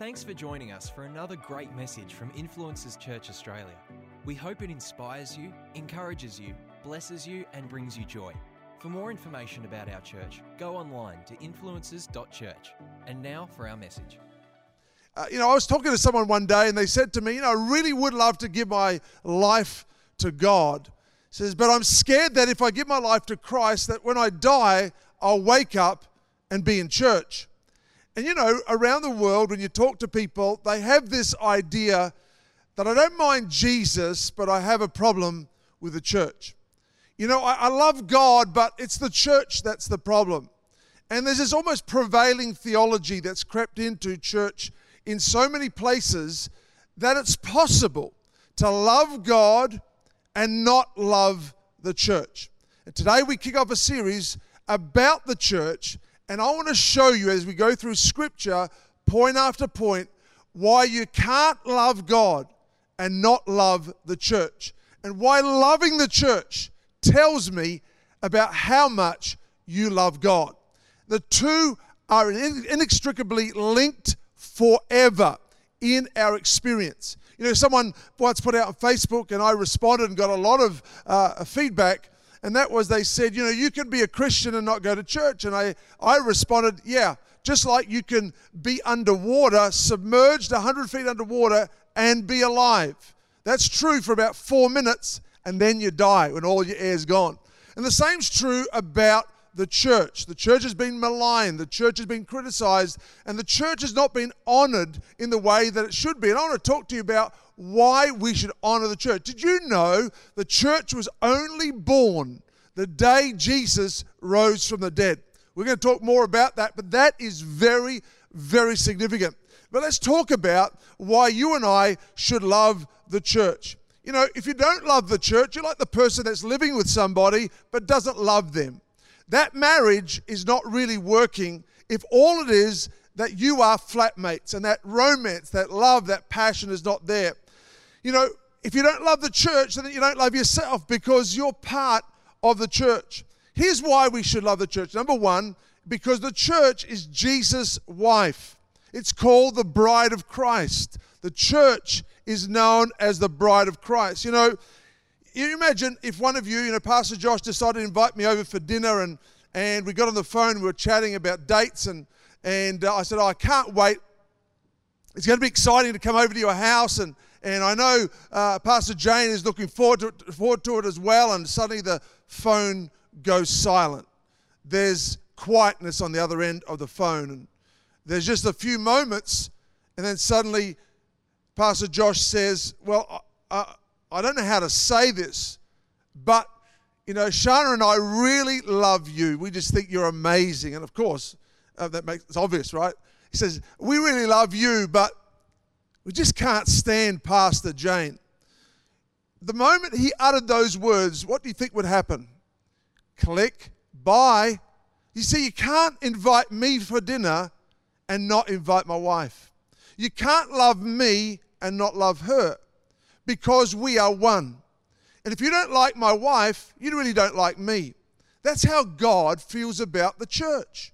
Thanks for joining us for another great message from Influencers Church Australia. We hope it inspires you, encourages you, blesses you, and brings you joy. For more information about our church, go online to influencers.church. And now for our message. Uh, you know, I was talking to someone one day and they said to me, you know, I really would love to give my life to God. Says, but I'm scared that if I give my life to Christ, that when I die, I'll wake up and be in church. And you know, around the world, when you talk to people, they have this idea that I don't mind Jesus, but I have a problem with the church. You know, I, I love God, but it's the church that's the problem. And there's this almost prevailing theology that's crept into church in so many places that it's possible to love God and not love the church. And today we kick off a series about the church and I want to show you as we go through scripture, point after point, why you can't love God and not love the church. And why loving the church tells me about how much you love God. The two are inextricably linked forever in our experience. You know, someone once put out on Facebook, and I responded and got a lot of uh, feedback and that was they said, you know, you can be a Christian and not go to church. And I, I responded, yeah, just like you can be underwater, submerged 100 feet underwater, and be alive. That's true for about four minutes, and then you die when all your air's gone. And the same's true about the church. The church has been maligned, the church has been criticized, and the church has not been honored in the way that it should be. And I want to talk to you about why we should honor the church. Did you know the church was only born the day Jesus rose from the dead? We're going to talk more about that, but that is very, very significant. But let's talk about why you and I should love the church. You know, if you don't love the church, you're like the person that's living with somebody but doesn't love them. That marriage is not really working if all it is that you are flatmates and that romance, that love, that passion is not there you know, if you don't love the church, then you don't love yourself because you're part of the church. Here's why we should love the church. Number one, because the church is Jesus' wife. It's called the bride of Christ. The church is known as the bride of Christ. You know, you imagine if one of you, you know, Pastor Josh decided to invite me over for dinner and, and we got on the phone, we were chatting about dates, and, and uh, I said, oh, I can't wait. It's going to be exciting to come over to your house and, and I know uh, Pastor Jane is looking forward to, forward to it as well. And suddenly the phone goes silent. There's quietness on the other end of the phone. And there's just a few moments. And then suddenly Pastor Josh says, Well, I, I don't know how to say this, but you know, Shana and I really love you. We just think you're amazing. And of course, uh, that makes it's obvious, right? He says, We really love you, but we just can't stand Pastor Jane. The moment he uttered those words, what do you think would happen? Click, bye. You see, you can't invite me for dinner and not invite my wife. You can't love me and not love her because we are one. And if you don't like my wife, you really don't like me. That's how God feels about the church.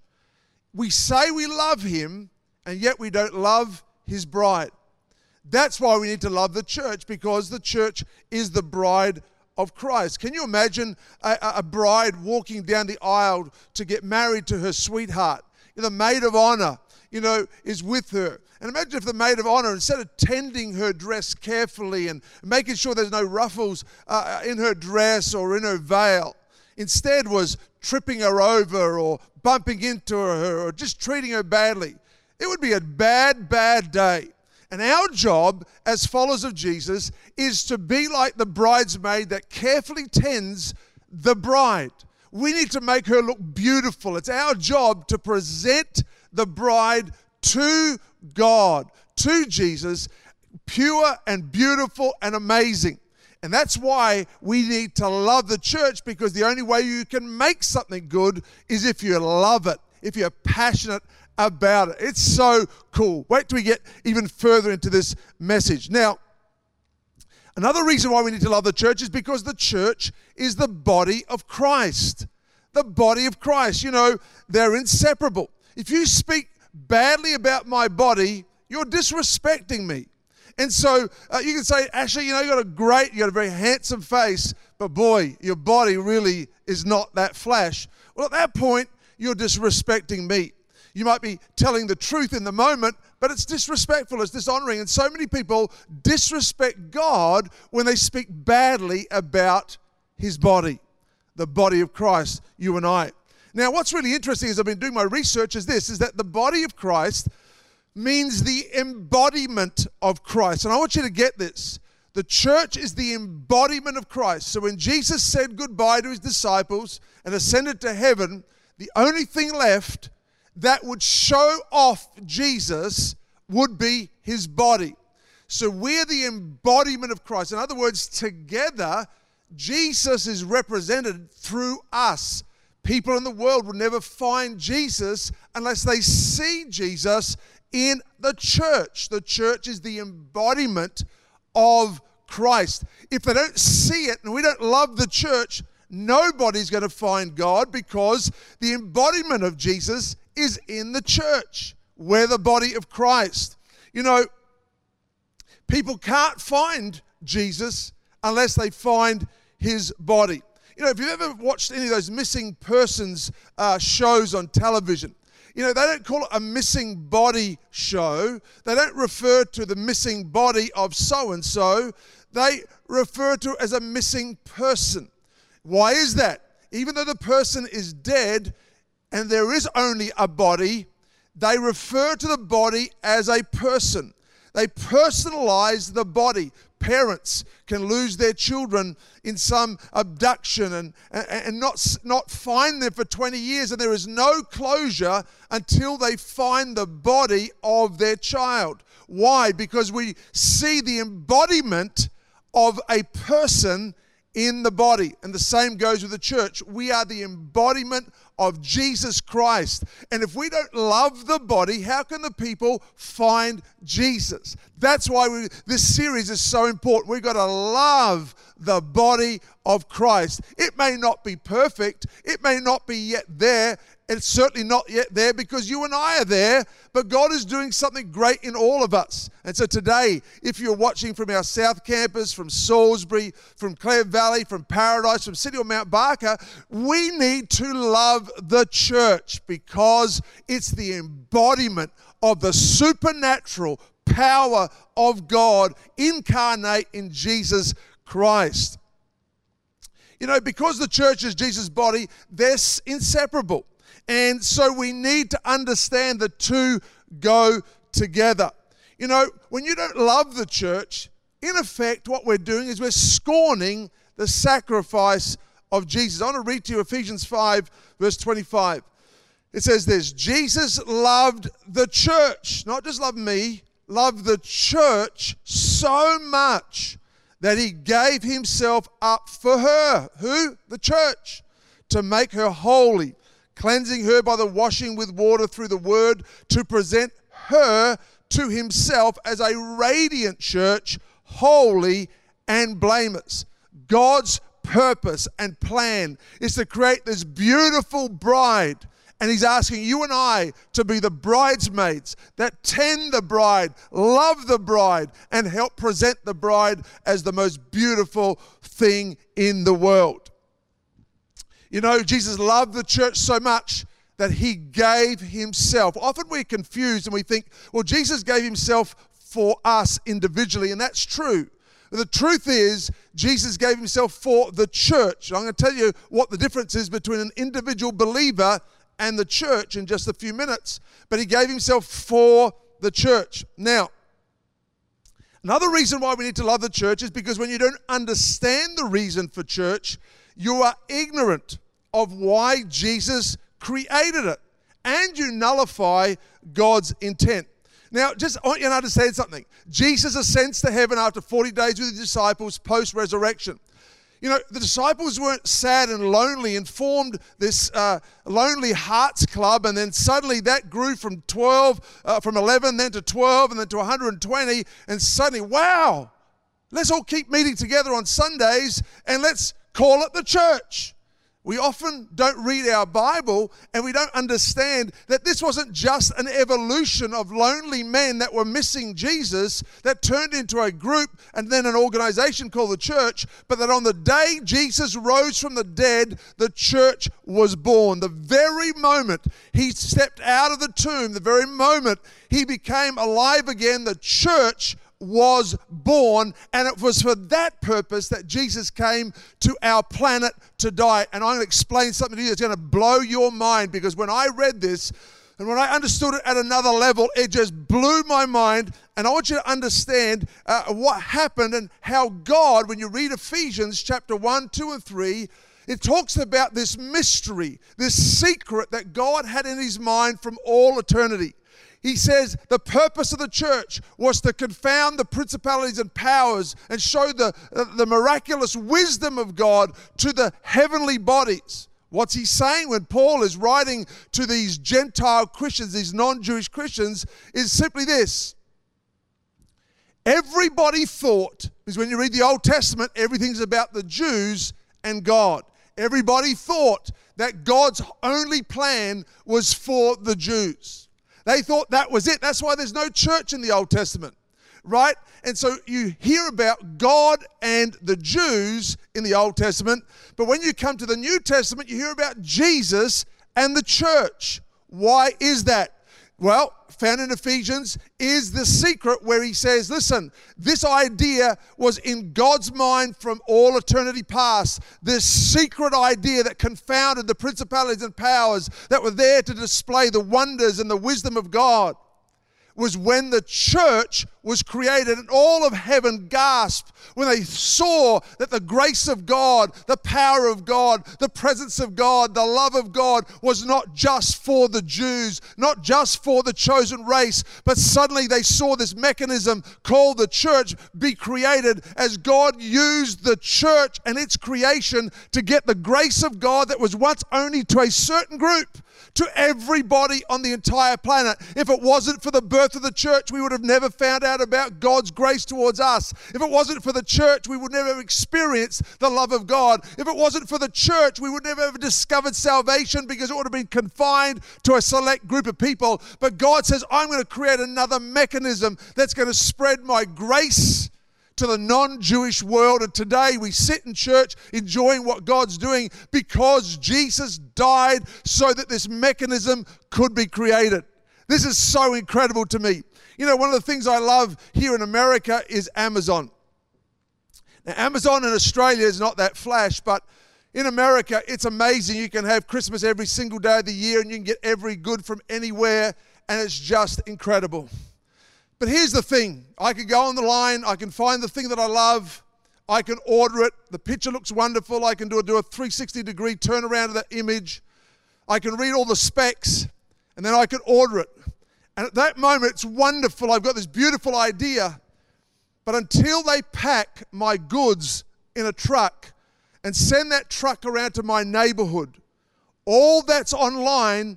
We say we love him, and yet we don't love his bride. That's why we need to love the church because the church is the bride of Christ. Can you imagine a, a, bride walking down the aisle to get married to her sweetheart? The maid of honor, you know, is with her. And imagine if the maid of honor, instead of tending her dress carefully and making sure there's no ruffles uh, in her dress or in her veil, instead was tripping her over or bumping into her or just treating her badly. It would be a bad, bad day. And our job as followers of Jesus is to be like the bridesmaid that carefully tends the bride. We need to make her look beautiful. It's our job to present the bride to God, to Jesus, pure and beautiful and amazing. And that's why we need to love the church because the only way you can make something good is if you love it, if you're passionate about it. It's so cool. Wait till we get even further into this message. Now, another reason why we need to love the church is because the church is the body of Christ. The body of Christ. You know, they're inseparable. If you speak badly about my body, You're disrespecting me. And so uh, you can say, Ashley, you know, you got a great, you got a very handsome face, but boy, your body really is not that flash. Well, at that point, you're disrespecting me. You might be telling the truth in the moment, but it's disrespectful, it's dishonoring. And so many people disrespect God when they speak badly about his body, the body of Christ, you and I. Now, what's really interesting as I've been doing my research is this is that the body of Christ means the embodiment of Christ. And I want you to get this. The church is the embodiment of Christ. So when Jesus said goodbye to his disciples and ascended to heaven, the only thing left that would show off Jesus would be his body. So we're the embodiment of Christ. In other words, together, Jesus is represented through us. People in the world will never find Jesus unless they see Jesus in the church. The church is the embodiment of Christ. If they don't see it and we don't love the church, nobody's going to find God because the embodiment of Jesus is in the church. We're the body of Christ. You know, people can't find Jesus unless they find his body. You know, if you've ever watched any of those missing persons uh, shows on television, you know, they don't call it a missing body show. They don't refer to the missing body of so and so. They refer to it as a missing person. Why is that? Even though the person is dead, and there is only a body, they refer to the body as a person. They personalize the body. Parents can lose their children in some abduction and, and, and not, not find them for 20 years, and there is no closure until they find the body of their child. Why? Because we see the embodiment of a person in the body. And the same goes with the church. We are the embodiment of Jesus Christ. And if we don't love the body, how can the people find Jesus? That's why we, this series is so important. We've got to love the body of Christ. It may not be perfect, it may not be yet there, it's certainly not yet there because you and I are there, but God is doing something great in all of us. And so today, if you're watching from our South Campus, from Salisbury, from Clare Valley, from Paradise, from City or Mount Barker, we need to love the church because it's the embodiment of the supernatural power of God incarnate in Jesus Christ. You know, because the church is Jesus' body, they're inseparable. And so we need to understand the two go together. You know, when you don't love the church, in effect, what we're doing is we're scorning the sacrifice of Jesus. I want to read to you Ephesians 5, verse 25. It says this Jesus loved the church, not just loved me, loved the church so much that he gave himself up for her. Who? The church. To make her holy cleansing her by the washing with water through the word, to present her to himself as a radiant church, holy and blameless. God's purpose and plan is to create this beautiful bride. And he's asking you and I to be the bridesmaids that tend the bride, love the bride, and help present the bride as the most beautiful thing in the world. You know, Jesus loved the church so much that he gave himself. Often we're confused and we think, well, Jesus gave himself for us individually, and that's true. But the truth is, Jesus gave himself for the church. I'm going to tell you what the difference is between an individual believer and the church in just a few minutes. But he gave himself for the church. Now, another reason why we need to love the church is because when you don't understand the reason for church, you are ignorant of why Jesus created it and you nullify God's intent. Now, just I want you to understand something. Jesus ascends to heaven after 40 days with his disciples post resurrection. You know, the disciples weren't sad and lonely and formed this uh, Lonely Hearts Club, and then suddenly that grew from 12, uh, from 11, then to 12, and then to 120, and suddenly, wow, let's all keep meeting together on Sundays and let's call it the church. We often don't read our Bible and we don't understand that this wasn't just an evolution of lonely men that were missing Jesus that turned into a group and then an organization called the church, but that on the day Jesus rose from the dead, the church was born. The very moment he stepped out of the tomb, the very moment he became alive again, the church was born, and it was for that purpose that Jesus came to our planet to die. And I'm going to explain something to you that's going to blow your mind because when I read this, and when I understood it at another level, it just blew my mind. And I want you to understand uh, what happened and how God, when you read Ephesians chapter 1, 2, and 3, it talks about this mystery, this secret that God had in his mind from all eternity he says the purpose of the church was to confound the principalities and powers and show the, uh, the miraculous wisdom of God to the heavenly bodies. What's he saying when Paul is writing to these Gentile Christians, these non Jewish Christians, is simply this. Everybody thought, because when you read the Old Testament, everything's about the Jews and God. Everybody thought that God's only plan was for the Jews. They thought that was it. That's why there's no church in the Old Testament, right? And so you hear about God and the Jews in the Old Testament, but when you come to the New Testament, you hear about Jesus and the church. Why is that? Well, found in Ephesians is the secret where he says, listen, this idea was in God's mind from all eternity past. This secret idea that confounded the principalities and powers that were there to display the wonders and the wisdom of God was when the church was created and all of heaven gasped when they saw that the grace of God, the power of God, the presence of God, the love of God was not just for the Jews, not just for the chosen race, but suddenly they saw this mechanism called the church be created as God used the church and its creation to get the grace of God that was once only to a certain group to everybody on the entire planet. If it wasn't for the birth of the church, we would have never found out about God's grace towards us. If it wasn't for the church, we would never have experienced the love of God. If it wasn't for the church, we would never have discovered salvation because it would have been confined to a select group of people. But God says, I'm going to create another mechanism that's going to spread my grace to the non Jewish world. And today we sit in church enjoying what God's doing because Jesus died so that this mechanism could be created. This is so incredible to me. You know, one of the things I love here in America is Amazon. Now, Amazon in Australia is not that flash, but in America, it's amazing. You can have Christmas every single day of the year and you can get every good from anywhere, and it's just incredible. But here's the thing I can go on the line, I can find the thing that I love, I can order it. The picture looks wonderful. I can do a, do a 360 degree turnaround of that image. I can read all the specs, and then I can order it. And at that moment, it's wonderful. I've got this beautiful idea. But until they pack my goods in a truck and send that truck around to my neighborhood, all that's online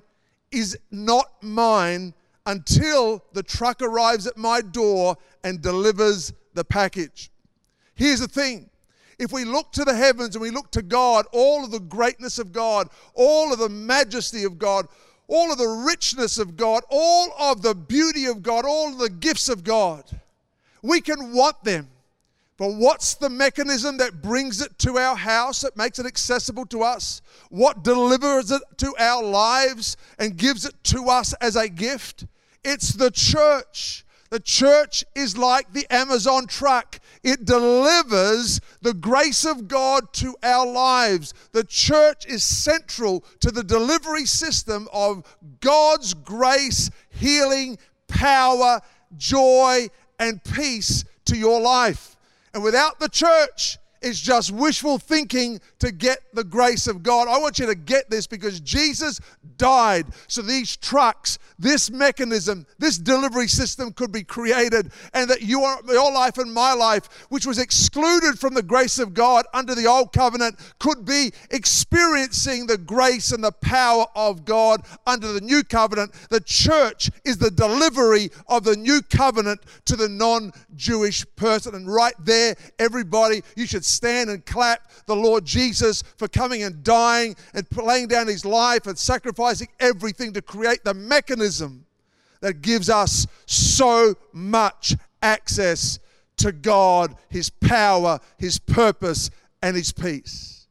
is not mine until the truck arrives at my door and delivers the package. Here's the thing if we look to the heavens and we look to God, all of the greatness of God, all of the majesty of God, all of the richness of God, all of the beauty of God, all of the gifts of God, we can want them. But what's the mechanism that brings it to our house, that makes it accessible to us? What delivers it to our lives and gives it to us as a gift? It's the church. The church is like the Amazon truck. It delivers the grace of God to our lives. The church is central to the delivery system of God's grace, healing, power, joy, and peace to your life. And without the church, it's just wishful thinking to get the grace of God. I want you to get this because Jesus died so these trucks, this mechanism, this delivery system could be created, and that your, your life and my life, which was excluded from the grace of God under the old covenant, could be experiencing the grace and the power of God under the new covenant. The church is the delivery of the new covenant to the non Jewish person. And right there, everybody, you should stand and clap the Lord Jesus for coming and dying and laying down his life and sacrificing everything to create the mechanism that gives us so much access to God, his power, his purpose, and his peace.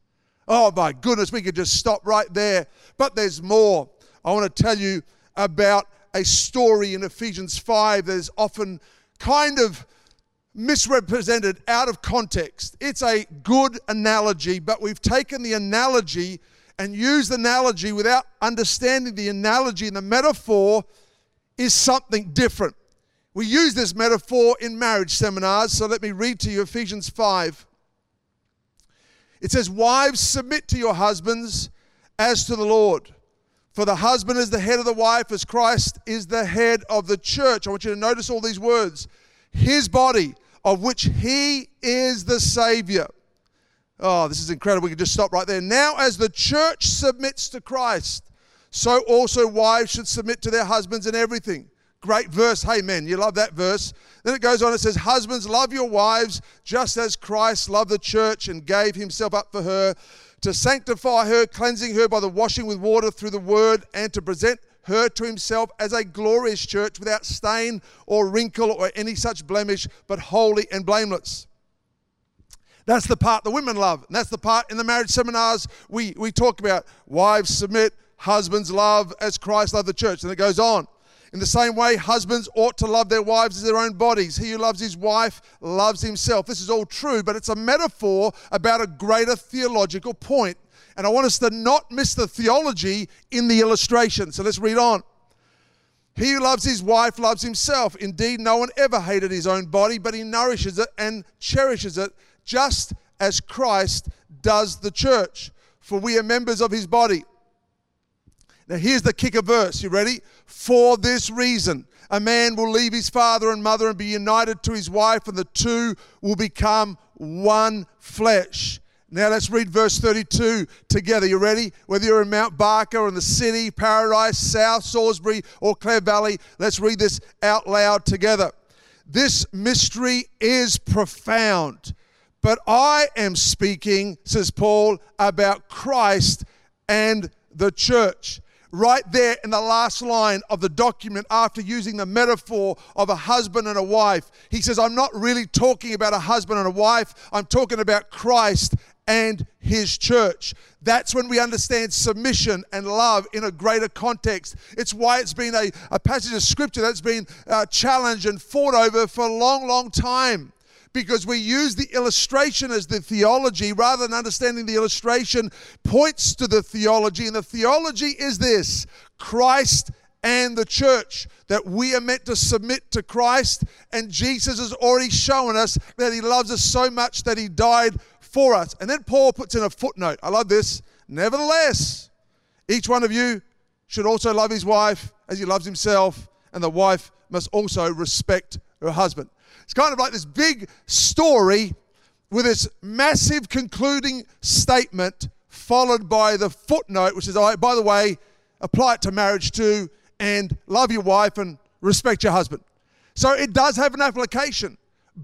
Oh my goodness, we could just stop right there. But there's more. I want to tell you about a story in Ephesians 5 that is often kind of misrepresented out of context. It's a good analogy, but we've taken the analogy and used analogy without understanding the analogy and the metaphor is something different. We use this metaphor in marriage seminars, so let me read to you Ephesians 5. It says, Wives, submit to your husbands as to the Lord. For the husband is the head of the wife, as Christ is the head of the church. I want you to notice all these words his body, of which he is the Savior. Oh, this is incredible. We can just stop right there. Now, as the church submits to Christ, so also wives should submit to their husbands in everything. Great verse. Hey, men, you love that verse. Then it goes on, it says, Husbands, love your wives just as Christ loved the church and gave himself up for her to sanctify her, cleansing her by the washing with water through the word, and to present her to himself as a glorious church without stain or wrinkle or any such blemish, but holy and blameless. That's the part the women love. And that's the part in the marriage seminars we, we talk about. Wives submit, husbands love as Christ loved the church. And it goes on. In the same way, husbands ought to love their wives as their own bodies. He who loves his wife loves himself. This is all true, but it's a metaphor about a greater theological point. And I want us to not miss the theology in the illustration. So let's read on. He who loves his wife loves himself. Indeed, no one ever hated his own body, but he nourishes it and cherishes it, just as Christ does the church. For we are members of his body. Now, here's the kicker verse. You ready? For this reason, a man will leave his father and mother and be united to his wife, and the two will become one flesh. Now let's read verse 32 together. You ready? Whether you're in Mount Barker or in the city, Paradise, South Salisbury, or Clare Valley, let's read this out loud together. This mystery is profound, but I am speaking, says Paul, about Christ and the church right there in the last line of the document after using the metaphor of a husband and a wife. He says, I'm not really talking about a husband and a wife, I'm talking about Christ and his church. That's when we understand submission and love in a greater context. It's why it's been a, a passage of scripture that's been uh, challenged and fought over for a long, long time because we use the illustration as the theology rather than understanding the illustration points to the theology. And the theology is this Christ and the church, that we are meant to submit to Christ. And Jesus has already shown us that he loves us so much that he died for us. And then Paul puts in a footnote. I love this. Nevertheless, each one of you should also love his wife as he loves himself, and the wife must also respect her husband. It's kind of like this big story with this massive concluding statement, followed by the footnote, which is, by the way, apply it to marriage too, and love your wife and respect your husband. So it does have an application.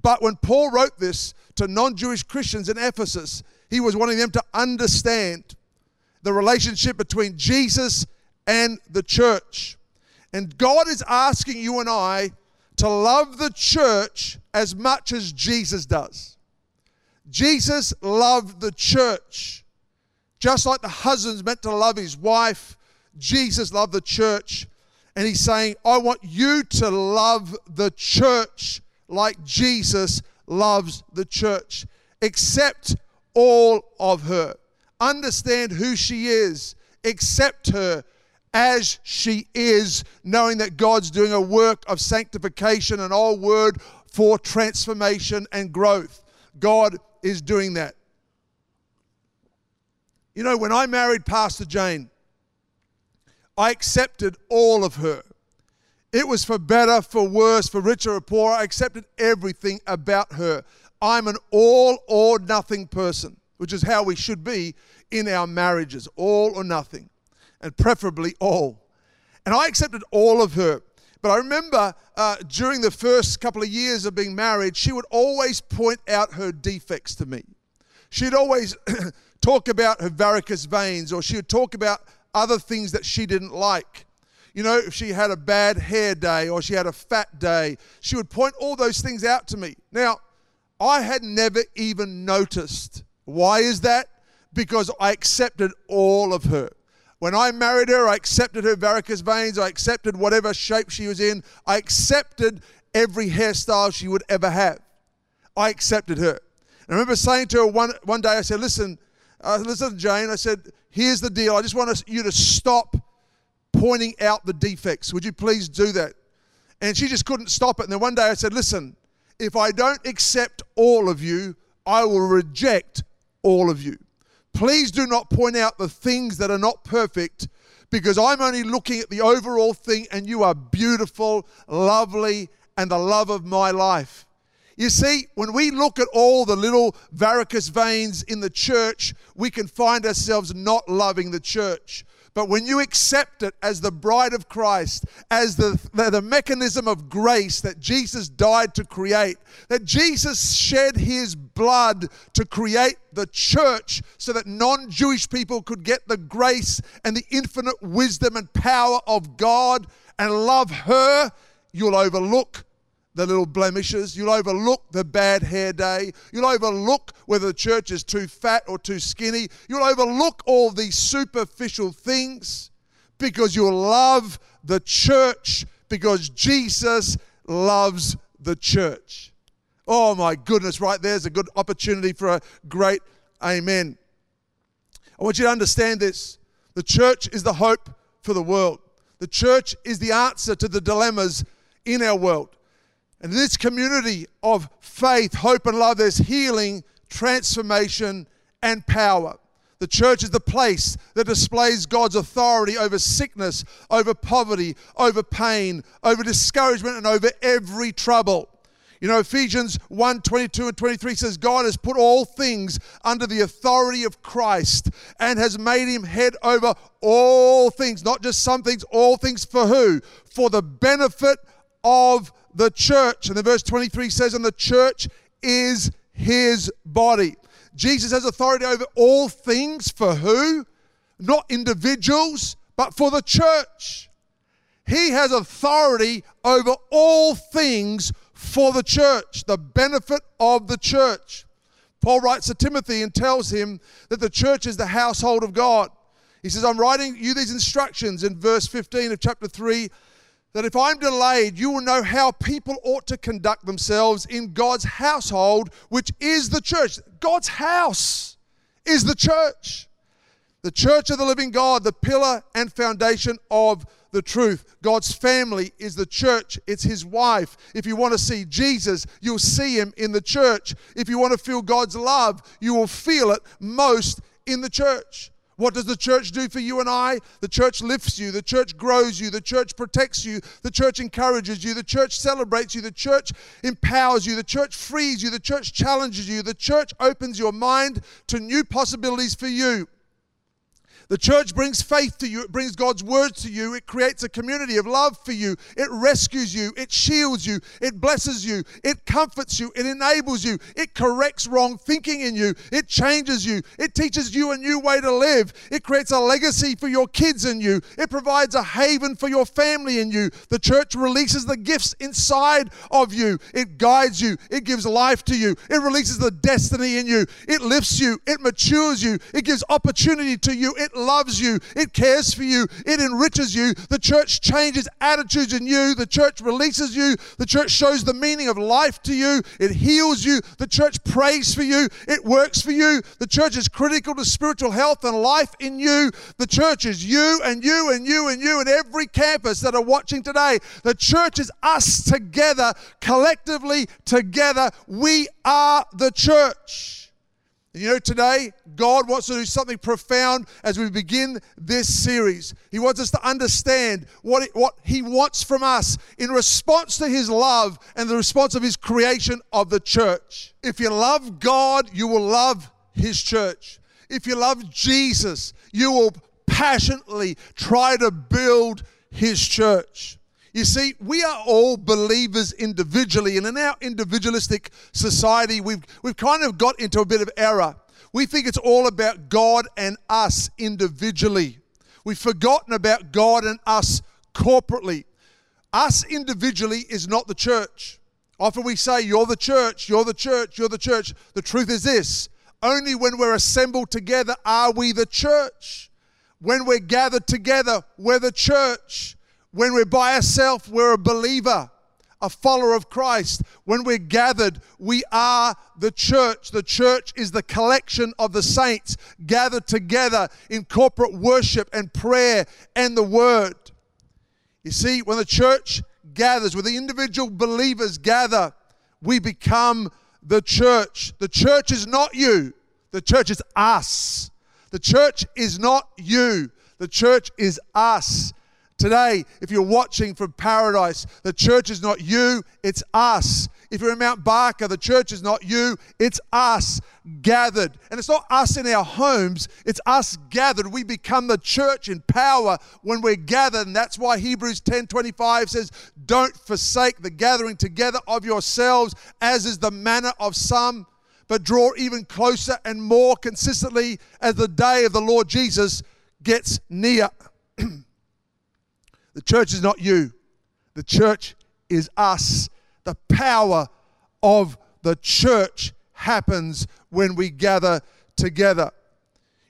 But when Paul wrote this to non Jewish Christians in Ephesus, he was wanting them to understand the relationship between Jesus and the church. And God is asking you and I to love the church as much as Jesus does. Jesus loved the church. Just like the husband's meant to love his wife, Jesus loved the church. And he's saying, I want you to love the church like Jesus loves the church. Accept all of her. Understand who she is. Accept her as she is, knowing that God's doing a work of sanctification, an old word for transformation and growth. God is doing that. You know, when I married Pastor Jane, I accepted all of her. It was for better, for worse, for richer or poorer. I accepted everything about her. I'm an all or nothing person, which is how we should be in our marriages all or nothing and preferably all. And I accepted all of her. But I remember uh, during the first couple of years of being married, she would always point out her defects to me. she'd always talk about her varicose veins or she would talk about other things that she didn't like. You know, if she had a bad hair day or she had a fat day, she would point all those things out to me. Now, I had never even noticed. Why is that? Because I accepted all of her. When I married her, I accepted her varicose veins. I accepted whatever shape she was in. I accepted every hairstyle she would ever have. I accepted her. And I remember saying to her one, one day, I said, Listen, uh, listen, Jane, I said, Here's the deal. I just want you to stop pointing out the defects. Would you please do that? And she just couldn't stop it. And then one day I said, Listen, if I don't accept all of you, I will reject all of you. Please do not point out the things that are not perfect because I'm only looking at the overall thing and you are beautiful, lovely, and the love of my life. You see, when we look at all the little varicose veins in the church, we can find ourselves not loving the church. But when you accept it as the bride of Christ, as the, the, the, mechanism of grace that Jesus died to create, that Jesus shed his blood to create the church so that non Jewish people could get the grace and the infinite wisdom and power of God and love her, you'll overlook the little blemishes. You'll overlook the bad hair day. You'll overlook whether the church is too fat or too skinny. You'll overlook all these superficial things because you'll love the church because Jesus loves the church. Oh my goodness, right there's a good opportunity for a great amen. I want you to understand this. The church is the hope for the world. The church is the answer to the dilemmas in our world. And in this community of faith, hope, and love, there's healing, transformation, and power. The church is the place that displays God's authority over sickness, over poverty, over pain, over discouragement, and over every trouble. You know, Ephesians 1 22 and 23 says, God has put all things under the authority of Christ and has made him head over all things, not just some things, all things for who? For the benefit of the church. And then verse 23 says, And the church is his body. Jesus has authority over all things for who? Not individuals, but for the church. He has authority over all things for the church, the benefit of the church. Paul writes to Timothy and tells him that the church is the household of God. He says, I'm writing you these instructions in verse 15 of chapter 3 that if I'm delayed, you will know how people ought to conduct themselves in God's household, which is the church. God's house is the church. The church of the living God, the pillar and foundation of the truth. God's family is the church, it's his wife. If you want to see Jesus, you'll see him in the church. If you want to feel God's love, you will feel it most in the church. What does the church do for you and I? The church lifts you, the church grows you, the church protects you, the church encourages you, the church celebrates you, the church empowers you, the church frees you, the church challenges you, the church opens your mind to new possibilities for you. The church brings faith to you, it brings God's word to you, it creates a community of love for you, it rescues you, it shields you, it blesses you, it comforts you, it enables you, it corrects wrong thinking in you, it changes you, it teaches you a new way to live, it creates a legacy for your kids in you, it provides a haven for your family in you. The church releases the gifts inside of you, it guides you, it gives life to you, it releases the destiny in you, it lifts you, it matures you, it gives opportunity to you, it loves you, it cares for you, it enriches you. The church changes attitudes in you, the church releases you, the church shows the meaning of life to you, it heals you, the church prays for you, it works for you. The church is critical to spiritual health and life in you. The church is you and you and you and you and every campus that are watching today. The church is us together, collectively together. We are the church. And you know, today, God wants to do something profound as we begin this series. He wants us to understand what, it, what He wants from us in response to His love and the response of His creation of the church. If you love God, you will love His church. If you love Jesus, you will passionately try to build His church. You see, we are all believers individually, and in our individualistic society, we've, we've kind of got into a bit of error. We think it's all about God and us individually. We've forgotten about God and us corporately. Us individually is not the church. Often we say, You're the church, you're the church, you're the church. The truth is this only when we're assembled together are we the church. When we're gathered together, we're the church. When we're by ourselves, we're a believer, a follower of Christ. When we're gathered, we are the church. The church is the collection of the saints gathered together in corporate worship and prayer and the word. You see, when the church gathers, when the individual believers gather, we become the church. The church is not you, the church is us. The church is not you, the church is us. Today, if you're watching from paradise, the church is not you, it's us. If you're in Mount Barker, the church is not you, it's us gathered. And it's not us in our homes, it's us gathered. We become the church in power when we're gathered. And that's why Hebrews 10 25 says, Don't forsake the gathering together of yourselves, as is the manner of some, but draw even closer and more consistently as the day of the Lord Jesus gets near. The church is not you, the church is us. The power of the church happens when we gather together.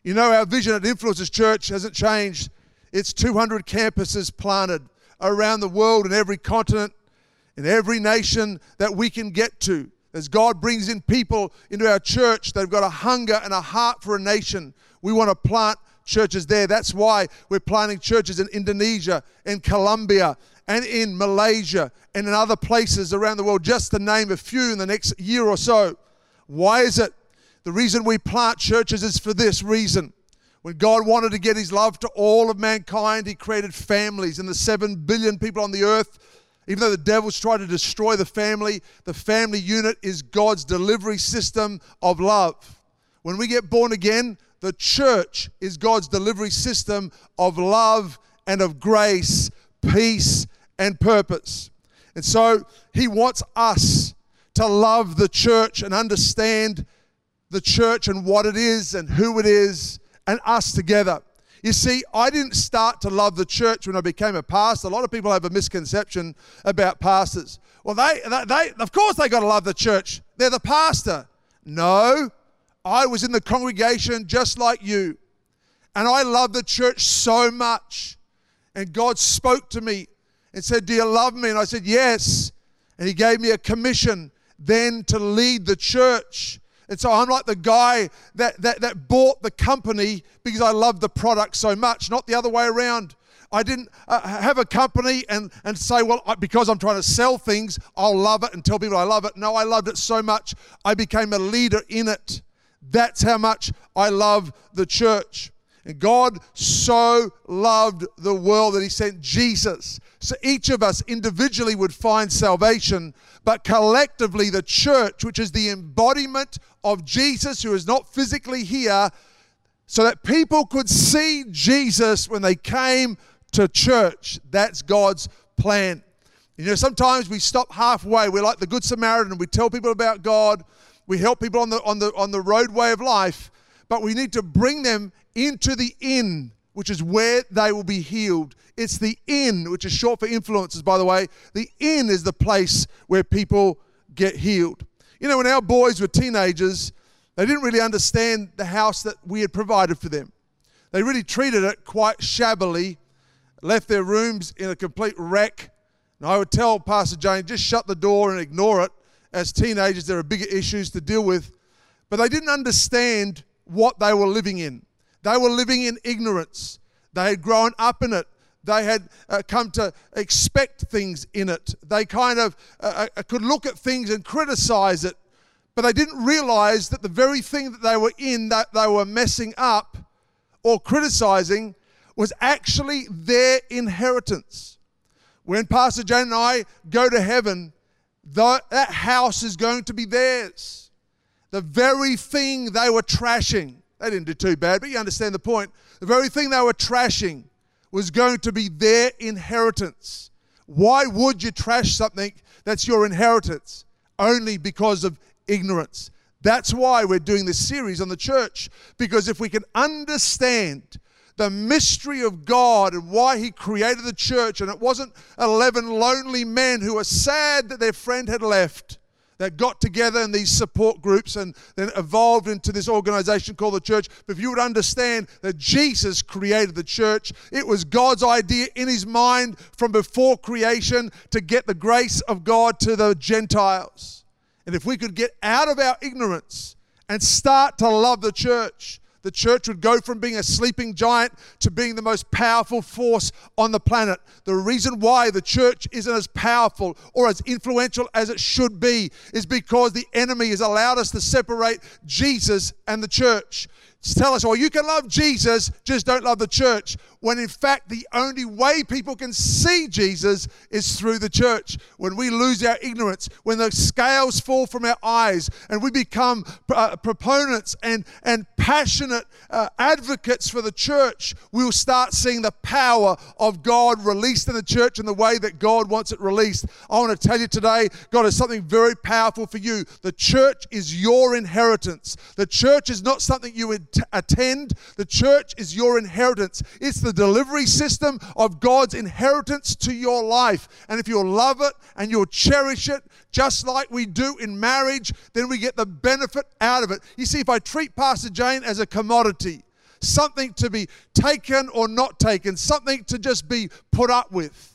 You know, our vision at Influencers Church hasn't changed. It's 200 campuses planted around the world in every continent, in every nation that we can get to. As God brings in people into our church, they've got a hunger and a heart for a nation. We want to plant churches there. That's why we're planting churches in Indonesia, in Colombia, and in Malaysia, and in other places around the world, just to name a few in the next year or so. Why is it? The reason we plant churches is for this reason. When God wanted to get his love to all of mankind, he created families and the seven billion people on the earth. Even though the devil's trying to destroy the family, the family unit is God's delivery system of love. When we get born again, the church is God's delivery system of love and of grace, peace, and purpose. And so he wants us to love the church and understand the church and what it is and who it is and us together. You see, I didn't start to love the church when I became a pastor. A lot of people have a misconception about pastors. Well, they, they, of course, they got to love the church. They're the pastor. No, I was in the congregation just like you, and I loved the church so much. And God spoke to me and said, Do you love me? And I said, Yes. And He gave me a commission then to lead the church. And so I'm like the guy that, that, that bought the company because I loved the product so much, not the other way around. I didn't uh, have a company and, and say, well, I, because I'm trying to sell things, I'll love it and tell people I love it. No, I loved it so much, I became a leader in it. That's how much I love the church. And God so loved the world that He sent Jesus. So each of us individually would find salvation, but collectively, the church, which is the embodiment of Jesus, who is not physically here, so that people could see Jesus when they came to church. That's God's plan. You know, sometimes we stop halfway. We're like the Good Samaritan. We tell people about God we help people on the, on, the, on the roadway of life, but we need to bring them into the inn, which is where they will be healed. It's the inn, which is short for Influencers, by the way. The inn is the place where people get healed. You know, when our boys were teenagers, they didn't really understand the house that we had provided for them. They really treated it quite shabbily, left their rooms in a complete wreck. And I would tell Pastor Jane, just shut the door and ignore it as teenagers, there are bigger issues to deal with. But they didn't understand what they were living in. They were living in ignorance. They had grown up in it. They had uh, come to expect things in it. They kind of uh, uh, could look at things and criticize it, but they didn't realize that the very thing that they were in, that they were messing up or criticizing, was actually their inheritance. When Pastor Jane and I go to heaven, that house is going to be theirs. The very thing they were trashing, they didn't do too bad, but you understand the point. The very thing they were trashing was going to be their inheritance. Why would you trash something that's your inheritance? Only because of ignorance. That's why we're doing this series on the church, because if we can understand the mystery of God and why He created the church, and it wasn't 11 lonely men who were sad that their friend had left that got together in these support groups and then evolved into this organization called the church. But if you would understand that Jesus created the church, it was God's idea in his mind from before creation to get the grace of God to the Gentiles. And if we could get out of our ignorance and start to love the church, the church would go from being a sleeping giant to being the most powerful force on the planet. The reason why the church isn't as powerful or as influential as it should be is because the enemy has allowed us to separate Jesus and the church tell us, well, you can love Jesus, just don't love the church. When in fact, the only way people can see Jesus is through the church. When we lose our ignorance, when the scales fall from our eyes, and we become uh, proponents and, and passionate uh, advocates for the church, we will start seeing the power of God released in the church in the way that God wants it released. I want to tell you today, God has something very powerful for you. The church is your inheritance. The church is not something you would attend. The church is your inheritance. It's the delivery system of God's inheritance to your life. And if you'll love it and you'll cherish it, just like we do in marriage, then we get the benefit out of it. You see, if I treat Pastor Jane as a commodity, something to be taken or not taken, something to just be put up with,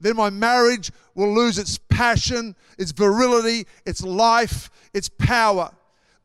then my marriage will lose its passion, its virility, its life, its power.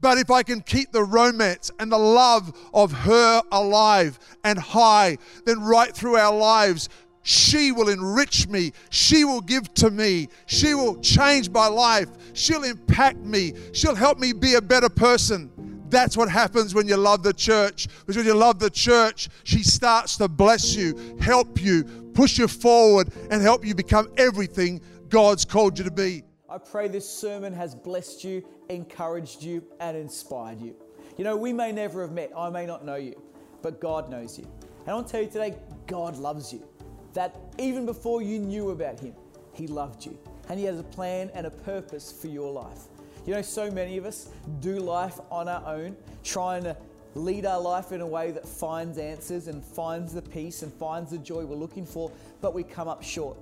But if I can keep the romance and the love of her alive and high, then right through our lives, she will enrich me. She will give to me. She will change my life. She'll impact me. She'll help me be a better person. That's what happens when you love the church. Because when you love the church, she starts to bless you, help you, push you forward, and help you become everything God's called you to be. I pray this sermon has blessed you encouraged you, and inspired you. You know, we may never have met, I may not know you, but God knows you. And I want to tell you today, God loves you. That even before you knew about Him, He loved you. And He has a plan and a purpose for your life. You know, so many of us do life on our own, trying to lead our life in a way that finds answers and finds the peace and finds the joy we're looking for, but we come up short.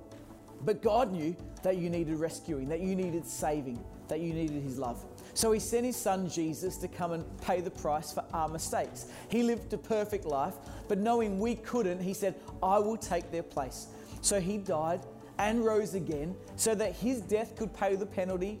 But God knew that you needed rescuing, that you needed saving, that you needed His love. So he sent his son Jesus to come and pay the price for our mistakes. He lived a perfect life, but knowing we couldn't, he said, I will take their place. So he died and rose again so that his death could pay the penalty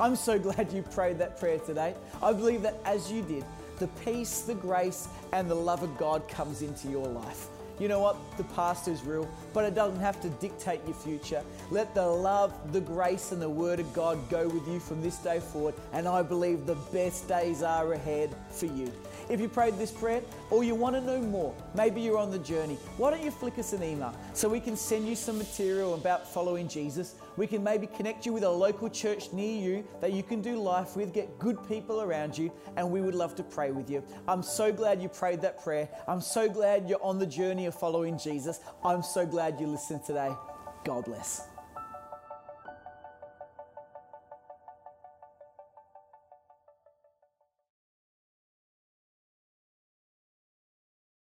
I'm so glad you prayed that prayer today. I believe that as you did, the peace, the grace, and the love of God comes into your life you know what? The past is real, but it doesn't have to dictate your future. Let the love, the grace, and the Word of God go with you from this day forward, and I believe the best days are ahead for you. If you prayed this prayer or you want to know more, maybe you're on the journey, why don't you flick us an email so we can send you some material about following Jesus? We can maybe connect you with a local church near you that you can do life with, get good people around you, and we would love to pray with you. I'm so glad you prayed that prayer. I'm so glad you're on the journey of following Jesus. I'm so glad you listened today. God bless.